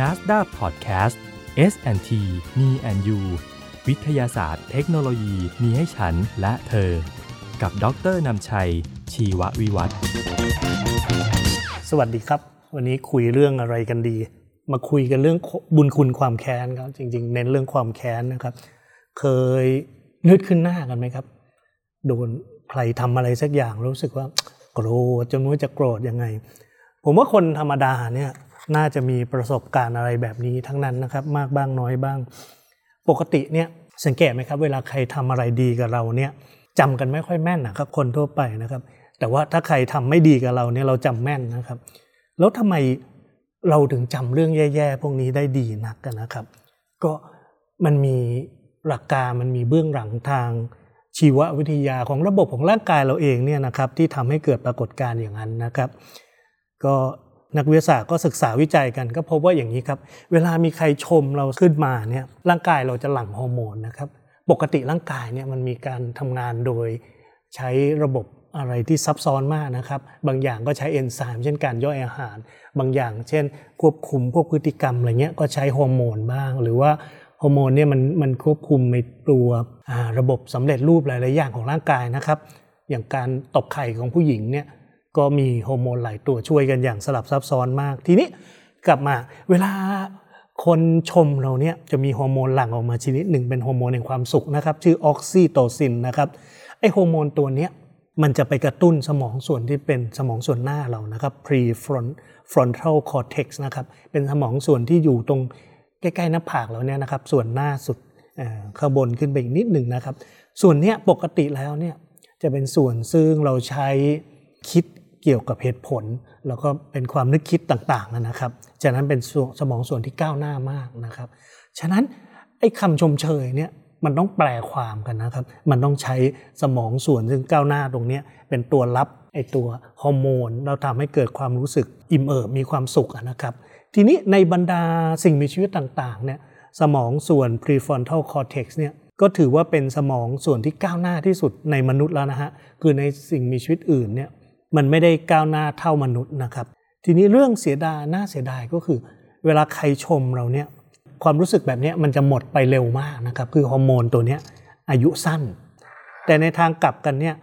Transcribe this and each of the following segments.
NASDA Podcast S&T Me and You วิทยาศาสตร์เทคโนโลยีมีให้ฉันและเธอ กับดรนำชัย ชีววิวัฒน์สวัสดีครับ วันนี้คุยเรื่องอะไรกันดี มาคุยกันเรื่องบุญคุณความแค้นครับ จริง ๆ เน้นเรื่องความแค้นนะครับ เคยนึกขึ้นหน้ากันไหมครับ โดนใครทำอะไรสักอย่างรู้สึกว่าโกรธจนไม่รู้จะโกรธยังไง ผมว่าคนธรรมดาเนี่ย น่าจะมีประสบการณ์อะไรแบบนี้ทั้งนั้นนะครับ มากบ้างน้อยบ้าง ปกติเนี่ยสังเกตไหมครับ เวลาใครทำอะไรดีกับเราเนี่ยจำกันไม่ค่อยแม่นนะครับ คนทั่วไปนะครับ แต่ว่าถ้าใครทำไม่ดีกับเราเนี่ยเราจำแม่นนะครับ แล้วทำไมเราถึงจำเรื่องแย่ๆพวกนี้ได้ดีนักกันนะครับ ก็มันมีหลักการมันมีเบื้องหลังทางชีววิทยาของระบบของร่างกายเราเองเนี่ยนะครับที่ทำให้เกิดปรากฏการณ์อย่างนั้นนะครับ ก็ นักวิทยาศาสตร์ก็ศึกษาวิจัยกันก็พบว่าอย่างนี้ครับ เวลามีใครชมเราขึ้นมาเนี่ยร่างกายเราจะหลั่งฮอร์โมนนะครับ ปกติร่างกายเนี่ยมันมีการทำงานโดยใช้ระบบอะไรที่ซับซ้อนมากนะครับ บางอย่างก็ใช้เอนไซม์เช่นการย่อยอาหาร บางอย่างเช่น ควบคุมพวกพฤติกรรมอะไรเงี้ยก็ใช้ฮอร์โมนบ้าง หรือว่าฮอร์โมนเนี่ยมันมันควบคุมในตัวระบบสำเร็จรูปหลายๆอย่างของร่างกายนะครับ อย่างการตกไข่ของผู้หญิงเนี่ย ก็มีฮอร์โมนหลายตัวช่วยกันอย่างสลับซับซ้อนมาก ทีนี้กลับมาเวลาคนชมเราเนี่ยจะมีฮอร์โมนหลั่งออกมาชนิดหนึ่งเป็นฮอร์โมนแห่งความสุขนะครับ ชื่อออกซิโตซินนะครับไอฮอร์โมนตัวเนี้ยมันจะไปกระตุ้นสมองส่วนที่เป็นสมองส่วนหน้าเรานะครับ prefrontal cortex นะครับเป็นสมองส่วนที่อยู่ตรงใกล้ๆหน้าผากเราเนี่ยนะครับ ส่วนหน้าสุดข้างบนขึ้นไปอีกนิดหนึ่งนะครับ ส่วนเนี้ยปกติแล้วเนี่ยจะเป็นส่วนซึ่งเราใช้คิด เกี่ยวกับเหตุผล แล้วก็เป็นความนึกคิดต่างๆนะครับ ฉะนั้นเป็นสมองส่วนที่ก้าวหน้ามากนะครับ ฉะนั้นไอ้คำชมเชยเนี่ยมันต้องแปลความกันนะครับ มันต้องใช้สมองส่วนซึ่งก้าวหน้าตรงนี้เป็นตัวรับไอ้ตัวฮอร์โมน เราทำให้เกิดความรู้สึกอิ่มเอิบมีความสุขนะครับ ทีนี้ในบรรดาสิ่งมีชีวิตต่างๆเนี่ยสมองส่วน prefrontal cortex เนี่ยก็ถือว่าเป็นสมองส่วนที่ก้าวหน้าที่สุดในมนุษย์แล้วนะฮะ คือในสิ่งมีชีวิตอื่นเนี่ย มันไม่ได้ก้าวหน้าเท่ามนุษย์นะครับ ทีนี้เรื่องเสียดายน่าเสียดายก็คือ เวลาใครชมเราเนี่ยความรู้สึกแบบนี้มันจะหมดไปเร็วมากนะครับ คือฮอร์โมนตัวนี้อายุสั้น แต่ในทางกลับกันเนี่ย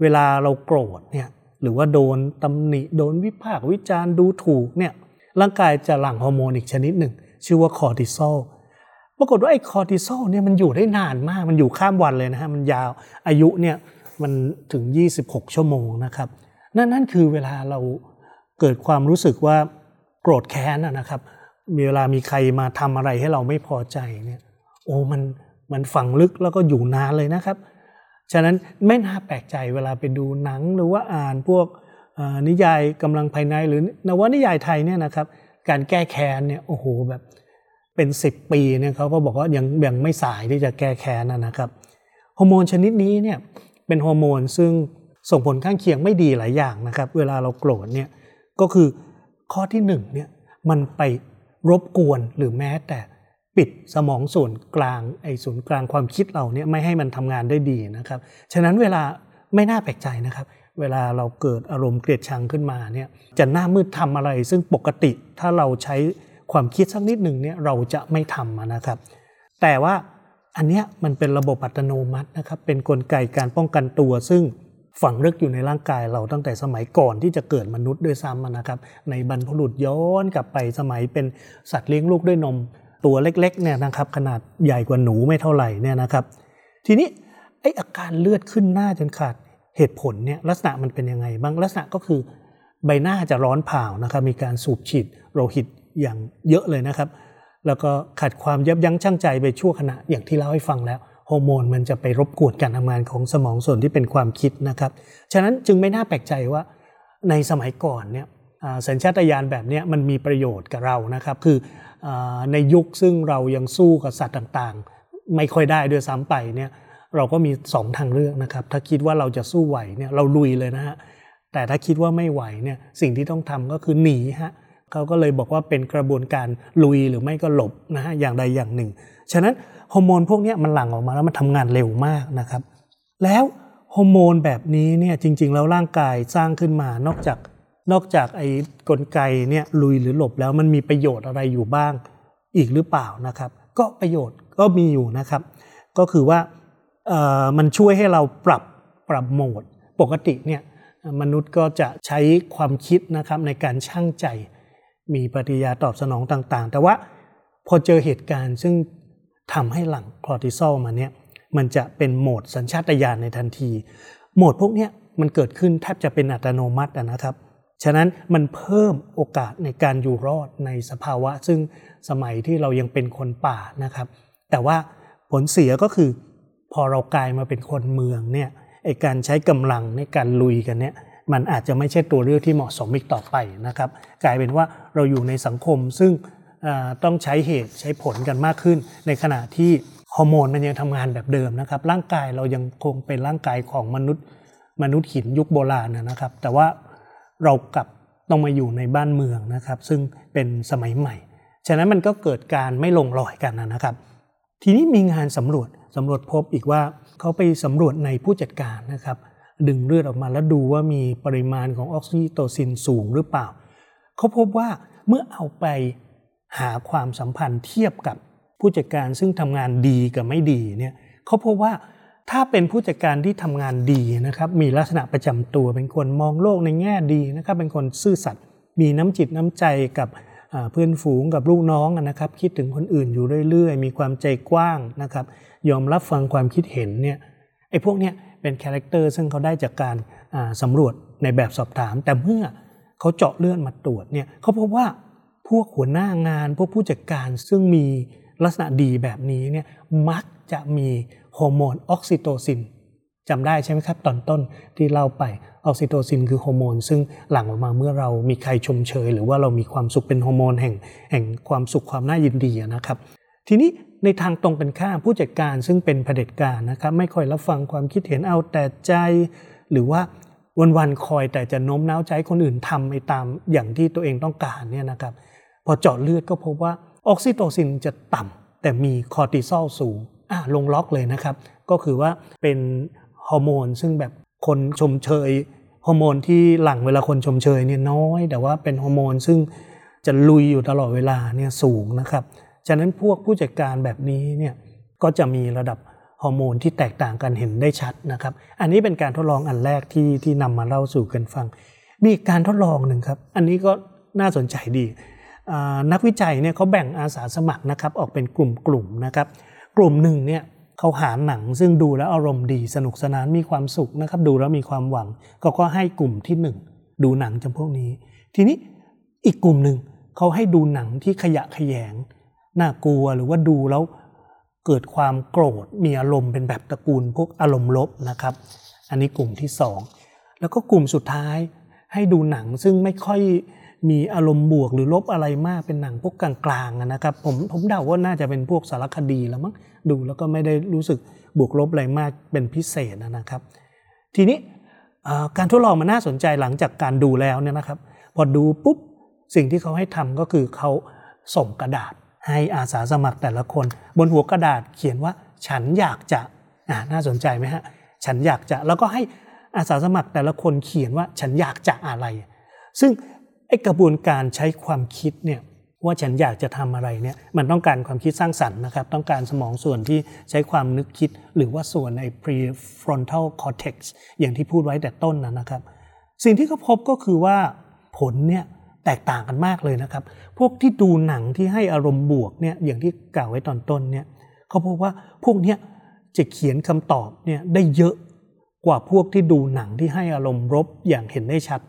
เวลาเราโกรธเนี่ยหรือว่าโดนตำหนิโดนวิพากษ์วิจารณ์ดูถูกเนี่ยร่างกายจะหลั่งฮอร์โมนอีกชนิดหนึ่ง ชื่อว่าคอร์ติซอลปรากฏว่าไอ้คอร์ติซอลเนี่ยมันอยู่ได้นานมาก มันอยู่ข้ามวันเลยนะฮะมันยาวอายุเนี่ยมันถึง 26 ชั่วโมงนะครับ นั่นนั่นคือเวลาเราเกิดความรู้สึกว่าโกรธแค้นนะครับ มีเวลามีใครมาทำอะไรให้เราไม่พอใจเนี่ยโอ้มันมันฝังลึกแล้วก็อยู่นานเลยนะครับ ฉะนั้นไม่น่าแปลกใจเวลาไปดูหนังหรือว่าอ่านพวกนิยายกำลังภายในหรือนวนิยายไทยเนี่ยนะครับ การแก้แค้นเนี่ยโอ้โหแบบเป็นสิบปีเนี่ยเขาก็บอกว่ายังยังไม่สายที่จะแก้แค้นนะครับ ฮอร์โมนชนิดนี้เนี่ยเป็นฮอร์โมนซึ่ง ส่งผลข้างเคียงไม่ดีหลายอย่างนะครับ เวลาเราโกรธเนี่ยก็คือข้อที่หนึ่งเนี่ยมันไปรบกวนหรือแม้แต่ปิดสมองส่วนกลางไอ้ศูนย์กลางความคิดเราเนี่ยไม่ให้มันทำงานได้ดีนะครับ ฉะนั้นเวลาไม่น่าแปลกใจนะครับ เวลาเราเกิดอารมณ์เกลียดชังขึ้นมาเนี่ยจะหน้ามืดทำอะไร ซึ่งปกติถ้าเราใช้ความคิดสักนิดหนึ่งเนี่ยเราจะไม่ทำนะครับ แต่ว่าอันเนี้ยมันเป็นระบบอัตโนมัตินะครับ เป็นนกลไกการป้องกันตัวซึ่ง ฝังลึกอยู่ในร่างกายเราตั้งแต่สมัยก่อนที่จะเกิดมนุษย์ด้วยซ้ำนะครับ ในบรรพบุรุษย้อนกลับไปสมัยเป็นสัตว์เลี้ยงลูกด้วยนม ตัวเล็กๆเนี่ยนะครับขนาดใหญ่กว่าหนูไม่เท่าไหร่เนี่ยนะครับ ทีนี้ไออาการเลือดขึ้นหน้าจนขาดเหตุผลเนี่ยลักษณะมันเป็นยังไงบ้างลักษณะก็คือใบหน้าจะร้อนเผานะครับมีการสูบฉีดโลหิตอย่างเยอะเลยนะครับ แล้วก็ขาดความยับยั้งชั่งใจไปชั่วขณะอย่างที่เล่าให้ฟังแล้ว ฮอร์โมนมันจะไปรบกวนการทำงานของสมองส่วนที่เป็นความคิดนะครับ ฉะนั้นจึงไม่น่าแปลกใจว่าในสมัยก่อนเนี่ยสัญชาตญาณแบบนี้มันมีประโยชน์กับเรานะครับ คือในยุคซึ่งเรายังสู้กับสัตว์ต่างๆ ไม่ค่อยได้ด้วยซ้ำไปเนี่ยเราก็มีสองทางเลือกนะครับ ถ้าคิดว่าเราจะสู้ไหวเนี่ยเราลุยเลยนะฮะแต่ถ้าคิดว่าไม่ไหวเนี่ยสิ่งที่ต้องทำก็คือหนีฮะเขาก็เลยบอกว่าเป็นกระบวนการลุยหรือไม่ก็หลบนะฮะอย่างใดอย่างหนึ่ง ฉะนั้น ฮอร์โมนพวกนี้มันหลั่งออกมาแล้วมันทำงานเร็วมากนะครับ แล้วฮอร์โมนแบบนี้เนี่ยจริง ๆ แล้วร่างกายสร้างขึ้นมานอกจากนอกจากไอ้กลไกเนี่ยลุยหรือหลบแล้วมันมีประโยชน์อะไรอยู่บ้างอีกหรือเปล่านะครับ ก็ประโยชน์ก็มีอยู่นะครับ ก็คือว่ามันช่วยให้เราปรับปรับโหมด ปกติเนี่ยมนุษย์ก็จะใช้ความคิดนะครับในการช่างใจ มีปฏิยาตอบสนองต่างๆ แต่ว่าพอเจอเหตุการณ์ซึ่ง ทำให้หลังคอร์ติซอลมาเนี่ยมันจะเป็นโหมดสัญชาตญาณในทันที โหมดพวกนี้มันเกิดขึ้นแทบจะเป็นอัตโนมัตินะครับ ฉะนั้นมันเพิ่มโอกาสในการอยู่รอดในสภาวะ ซึ่งสมัยที่เรายังเป็นคนป่านะครับ แต่ว่าผลเสียก็คือ พอเรากลายมาเป็นคนเมืองเนี่ยไอการใช้กำลังในการลุยกันเนี่ยมันอาจจะไม่ใช่ตัวเลือกที่เหมาะสมอีกต่อไปนะครับ กลายเป็นว่าเราอยู่ในสังคมซึ่ง ต้องใช้เหตุใช้ผลกันมากขึ้น ในขณะที่ฮอร์โมนมันยังทำงานแบบเดิมนะครับ ร่างกายเรายังคงเป็นร่างกายของมนุษย์มนุษย์หินยุคโบราณนะครับ แต่ว่าเรากลับต้องมาอยู่ในบ้านเมืองนะครับ ซึ่งเป็นสมัยใหม่ ฉะนั้นมันก็เกิดการไม่ลงรอยกันนะครับ ทีนี้มีงานสำรวจสำรวจพบอีกว่าเขาไปสำรวจในผู้จัดการนะครับ ดึงเลือดออกมาแล้วดูว่ามีปริมาณของออกซิโตซินสูงหรือเปล่า เขาพบว่าเมื่อเอาไป หาความสัมพันธ์เทียบกับผู้จัดการซึ่งทำงานดีกับไม่ดีเนี่ยเขาพบว่าถ้าเป็นผู้จัดการที่ทำงานดีนะครับมีลักษณะประจำตัว เป็นคนมองโลกในแง่ดีนะครับเป็นคนซื่อสัตย์มีน้ำจิตน้ำใจกับเพื่อนฝูงกับลูกน้องนะครับคิดถึงคนอื่นอยู่เรื่อยๆ มีความใจกว้างนะครับยอมรับฟังความคิดเห็นเนี่ยไอ้พวกเนี้ยเป็น character ซึ่งเขาได้จากการสำรวจในแบบสอบถาม แต่เมื่อเขาเจาะเลือดมาตรวจเนี่ยเขาพบว่า พวกหัวหน้างาน พวกผู้จัดการซึ่งมีลักษณะดีแบบนี้เนี่ยมักจะมีฮอร์โมนออกซิโตซินจำได้ใช่ไหมครับ ตอนต้นที่เล่าไปออกซิโตซินคือฮอร์โมนซึ่งหลั่งออกมาเมื่อเรามีใครชมเชย หรือว่าเรามีความสุขเป็นฮอร์โมนแห่งแห่งความสุขความน่ายินดีนะครับ ทีนี้ในทางตรงกันข้ามผู้จัดการซึ่งเป็นเผด็จการนะครับ ไม่ค่อยรับฟังความคิดเห็นเอาแต่ใจ หรือว่าวันๆคอยแต่จะโน้มน้าวใจคนอื่นทำไปตามอย่างที่ตัวเองต้องการเนี่ยนะครับ พอเจาะเลือดก็พบว่าออกซิโตซินจะต่ำแต่มีคอร์ติซอลสูงอะลงล็อกเลยนะครับ ก็คือว่าเป็นฮอร์โมนซึ่งแบบคนชมเชยฮอร์โมนที่หลั่งเวลาคนชมเชยเนี่ยน้อย แต่ว่าเป็นฮอร์โมนซึ่งจะลุยอยู่ตลอดเวลาเนี่ยสูงนะครับ ฉะนั้นพวกผู้จัดการแบบนี้เนี่ยก็จะมีระดับฮอร์โมนที่แตกต่างกันเห็นได้ชัดนะครับ อันนี้เป็นการทดลองอันแรกที่ที่นำมาเล่าสู่กันฟัง มีการทดลองหนึ่งครับ อันนี้ก็น่าสนใจดี นักวิจัยเนี่ยเขาแบ่งอาสาสมัครนะครับออกเป็นกลุ่มๆนะครับ กลุ่มหนึ่งเนี่ยเขาหาหนังซึ่งดูแล้วอารมณ์ดีสนุกสนานมีความสุขนะครับดูแล้วมีความหวังก็ก็ให้กลุ่มที่หนึ่งดูหนังจำพวกนี้ ทีนี้อีกกลุ่มหนึ่งเขาให้ดูหนังที่ขยะขยงน่ากลัวหรือว่าดูแล้วเกิดความโกรธมีอารมณ์เป็นแบบตระกูลพวกอารมณ์ลบนะครับ อันนี้กลุ่มที่สองแล้วก็กลุ่มสุดท้ายให้ดูหนังซึ่งไม่ค่อย มีอารมณ์บวกหรือลบอะไรมากเป็นหนังพวกกลางๆนะครับผมผมเดาว่าน่าจะเป็นพวกสารคดีแล้วมั้งดูแล้วก็ไม่ได้รู้สึกบวกลบอะไรมากเป็นพิเศษนะครับ ทีนี้การทดลองมันน่าสนใจหลังจากการดูแล้วเนี่ยนะครับ พอดูปุ๊บสิ่งที่เขาให้ทำก็คือเขาส่งกระดาษให้อาสาสมัครแต่ละคน บนหัวกระดาษเขียนว่าฉันอยากจะน่าสนใจไหมฮะฉันอยากจะแล้วก็ให้อาสาสมัครแต่ละคนเขียนว่าฉันอยากจะอะไร ซึ่ง ไอ้กระบวนการใช้ความคิดเนี่ยว่าฉันอยากจะทำอะไรเนี่ยมันต้องการความคิดสร้างสรรค์นะครับ ต้องการสมองส่วนที่ใช้ความนึกคิด หรือว่าส่วนใน prefrontal cortex อย่างที่พูดไว้แต่ต้นนะครับ สิ่งที่เขาพบก็คือว่าผลเนี่ยแตกต่างกันมากเลยนะครับ พวกที่ดูหนังที่ให้อารมณ์บวกเนี่ยอย่างที่กล่าวไว้ตอนต้นเนี่ยเขาพบว่าพวกเนี้ยจะเขียนคำตอบเนี่ยได้เยอะกว่าพวกที่ดูหนังที่ให้อารมณ์ลบอย่างเห็นได้ชัด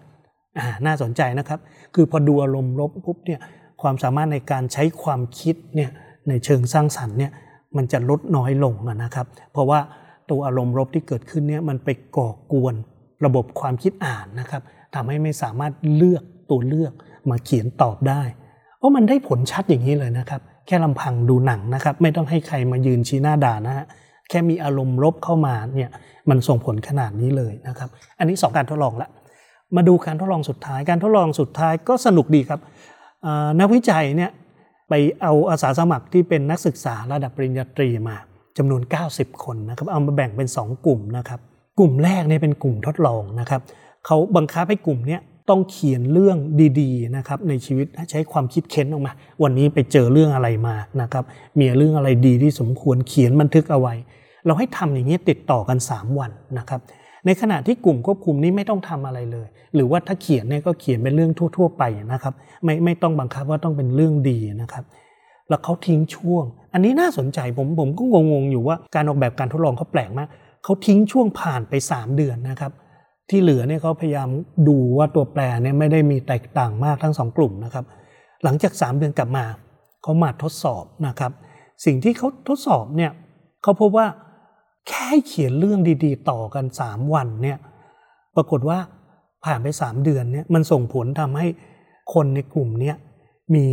น่าสนใจนะครับ คือพอดูอารมณ์ลบปุ๊บเนี่ยความสามารถในการใช้ความคิดเนี่ยในเชิงสร้างสรรค์เนี่ยมันจะลดน้อยลงนะครับ เพราะว่าตัวอารมณ์ลบที่เกิดขึ้นเนี่ยมันไปก่อกวนระบบความคิดอ่านนะครับทำให้ไม่สามารถเลือกตัวเลือกมาเขียนตอบได้ เพราะมันได้ผลชัดอย่างนี้เลยนะครับ แค่ลำพังดูหนังนะครับ ไม่ต้องให้ใครมายืนชี้หน้าด่านะฮะแค่มีอารมณ์ลบเข้ามาเนี่ยมันส่งผลขนาดนี้เลยนะครับ อันนี้ 2 การทดลองละ มาดูการทดลองสุดท้าย การทดลองสุดท้ายก็สนุกดีครับนักวิจัยเนี่ยไปเอาอาสาสมัครที่เป็นนักศึกษาระดับปริญญาตรีมาจำนวน 90 คนนะครับเอามาแบ่งเป็น 2 กลุ่มนะครับกลุ่มแรกเนี่ยเป็นกลุ่มทดลองนะครับเขาบังคับให้กลุ่มนี้ต้องเขียนเรื่องดีๆนะครับในชีวิตใช้ความคิดเค้นออกมา วันนี้ไปเจอเรื่องอะไรมานะครับมีเรื่องอะไรดีที่สมควรเขียนบันทึกเอาไว้ เราให้ทำอย่างนี้ติดต่อกัน 3 วันนะครับ ในขณะที่กลุ่มควบคุมนี้ไม่ต้องทำอะไรเลย หรือว่าถ้าเขียนเนี่ยก็เขียนเป็นเรื่องทั่ว ๆ ไปนะครับ ไม่ไม่ต้องบังคับว่าต้องเป็นเรื่องดีนะครับ แล้วเขาทิ้งช่วง อันนี้น่าสนใจผมผมก็งงๆอยู่ว่าการออกแบบการทดลองเขาแปลกมากเขาทิ้งช่วงผ่านไป 3 เดือนนะครับ ที่เหลือเนี่ยเขาพยายามดูว่าตัวแปรเนี่ยไม่ได้มีแตกต่างมากทั้งสองกลุ่มนะครับ หลังจาก 3 เดือนกลับมาเขามาทดสอบนะครับ สิ่งที่เขาทดสอบเนี่ยเขาพบว่า แค่เขียนเรื่องดีๆ ต่อกัน 3 วันเนี่ยปรากฏว่าผ่านไป 3 เดือนเนี่ยมันส่งผลทำให้คนในกลุ่มเนี้มี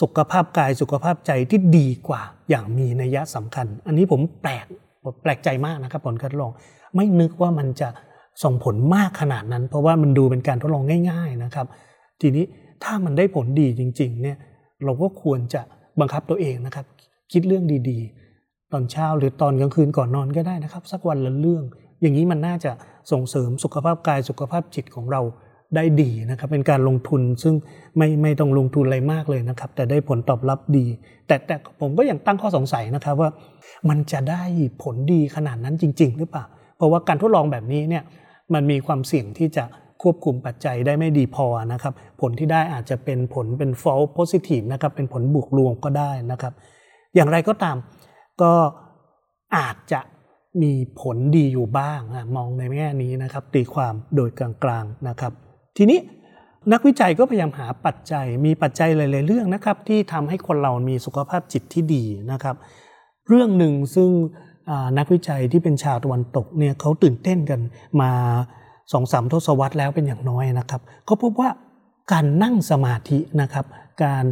สุขภาพกายสุขภาพใจที่ดีกว่าอย่างมีนัยสำคัญ อันนี้ผมแปลกแปลกใจมากนะครับผลการทดลอง ไม่นึกว่ามันจะส่งผลมากขนาดนั้น เพราะว่ามันดูเป็นการทดลองง่าย ๆนะครับ ทีนี้ถ้ามันได้ผลดีจริง ๆ เนี่ยเราก็ควรจะบังคับตัวเองนะครับ คิดเรื่องดีๆ ตอนเช้าหรือตอนกลางคืนก่อนนอนก็ได้นะครับ สักวันละเรื่อง อย่างนี้มันน่าจะส่งเสริมสุขภาพกายสุขภาพจิตของเราได้ดีนะครับ เป็นการลงทุนซึ่งไม่ไม่ต้องลงทุนอะไรมากเลยนะครับ แต่ได้ผลตอบรับดี แต่แต่ผมก็ยังตั้งข้อสงสัยนะครับว่า มันจะได้ผลดีขนาดนั้นจริง ๆ หรือเปล่า เพราะว่าการทดลองแบบนี้เนี่ยมันมีความเสี่ยงที่จะควบคุมปัจจัยได้ไม่ดีพอนะครับ ผลที่ได้อาจจะเป็นผลเป็น false positive นะครับเป็นผลบวกรวมก็ได้นะครับ อย่างไรก็ตาม ก็อาจจะมีผลดีอยู่บ้างมองในแง่นี้นะครับ ตีความโดยกลางๆนะครับ ทีนี้นักวิจัยก็พยายามหาปัจจัย มีปัจจัยหลาย ๆ เรื่องนะครับ ที่ทำให้คนเรามีสุขภาพจิตที่ดีนะครับ เรื่องหนึ่งซึ่งนักวิจัยที่เป็นชาวตะวันตกเนี่ยเขาตื่นเต้นกันมาสองสามทศวรรษแล้วเป็นอย่างน้อยนะครับเขาพบว่าการนั่งสมาธินะครับ การ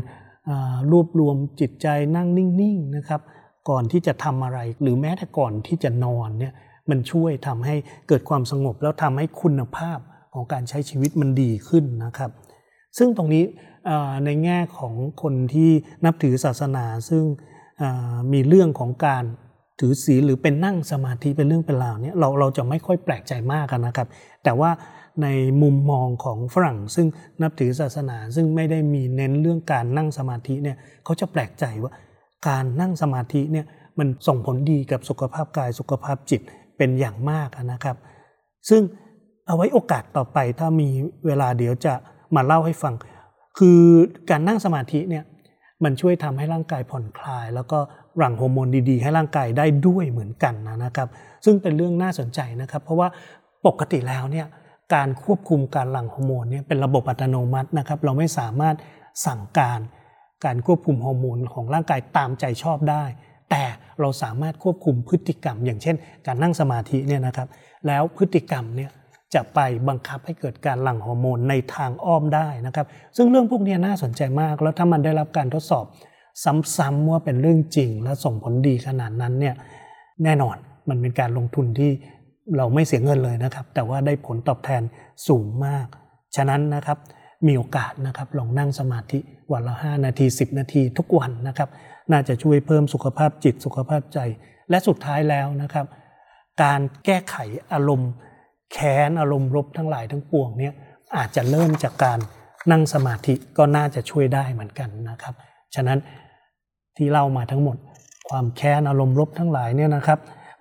รวบรวมจิตใจนั่งนิ่ง ๆ นะครับ ก่อนที่จะทำอะไร หรือแม้แต่ก่อนที่จะนอนเนี่ยมันช่วยทำให้เกิดความสงบ แล้วทำให้คุณภาพของการใช้ชีวิตมันดีขึ้นนะครับ ซึ่งตรงนี้ในแง่ของคนที่นับถือศาสนา ซึ่งมีเรื่องของการถือศีลหรือเป็นนั่งสมาธิเป็นเรื่องเป็นราวเนี่ยเราเราจะไม่ค่อยแปลกใจมากนะครับ แต่ว่าในมุมมองของฝรั่ง ซึ่งนับถือศาสนา ซึ่งไม่ได้มีเน้นเรื่องการนั่งสมาธิเนี่ยเขาจะแปลกใจว่า การนั่งสมาธิเนี่ยมันส่งผลดีกับสุขภาพกายสุขภาพจิตเป็นอย่างมากนะครับ ซึ่งเอาไว้โอกาสต่อไปถ้ามีเวลาเดี๋ยวจะมาเล่าให้ฟัง คือการนั่งสมาธิเนี่ยมันช่วยทำให้ร่างกายผ่อนคลาย แล้วก็หลั่งฮอร์โมนดีๆ ให้ร่างกายได้ด้วยเหมือนกันนะครับ ซึ่งเป็นเรื่องน่าสนใจนะครับ เพราะว่าปกติแล้วเนี่ยการควบคุมการหลั่งฮอร์โมนเนี่ยเป็นระบบอัตโนมัตินะครับ เราไม่สามารถสั่งการ การควบคุมฮอร์โมนของร่างกายตามใจชอบได้ แต่เราสามารถควบคุมพฤติกรรม อย่างเช่น การนั่งสมาธิเนี่ยนะครับ แล้วพฤติกรรมเนี่ยจะไปบังคับให้เกิดการหลั่งฮอร์โมนในทางอ้อมได้นะครับ ซึ่งเรื่องพวกนี้น่าสนใจมาก แล้วถ้ามันได้รับการทดสอบ ซ้ำๆว่าเป็นเรื่องจริง และส่งผลดีขนาดนั้นเนี่ยแน่นอนมันเป็นการลงทุนที่เราไม่เสียเงินเลยนะครับ แต่ว่าได้ผลตอบแทนสูงมาก ฉะนั้นนะครับ มีโอกาสนะครับลองนั่งสมาธิวันละ 5 นาที 10 นาทีทุกวันนะครับ น่าจะช่วยเพิ่มสุขภาพจิตสุขภาพใจ และสุดท้ายแล้วนะครับ การแก้ไขอารมณ์แค้นอารมณ์รบทั้งหลายทั้งปวงเนี่ยอาจจะเริ่มจากการนั่งสมาธิก็น่าจะช่วยได้เหมือนกันนะครับ ฉะนั้นที่เล่ามาทั้งหมด ความแค้นอารมณ์รบทั้งหลายเนี่ยนะครับ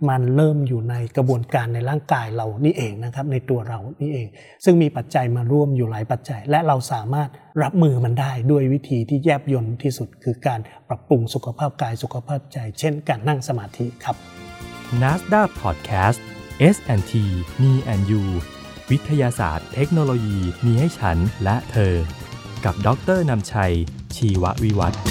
มันเริ่มอยู่ในกระบวนการในร่างกายเรานี่เองนะครับในตัวเรานี่เอง ซึ่งมีปัจจัยมาร่วมอยู่หลายปัจจัย และเราสามารถรับมือมันได้ด้วยวิธีที่แยบยลที่สุด คือการปรับปรุงสุขภาพกายสุขภาพใจ เช่นการนั่งสมาธิครับ NASDA Podcast S&T Me and You วิทยาศาสตร์ เทคโนโลยีมีให้ฉันและเธอ กับดรนำชัย ชีววิวัฒน์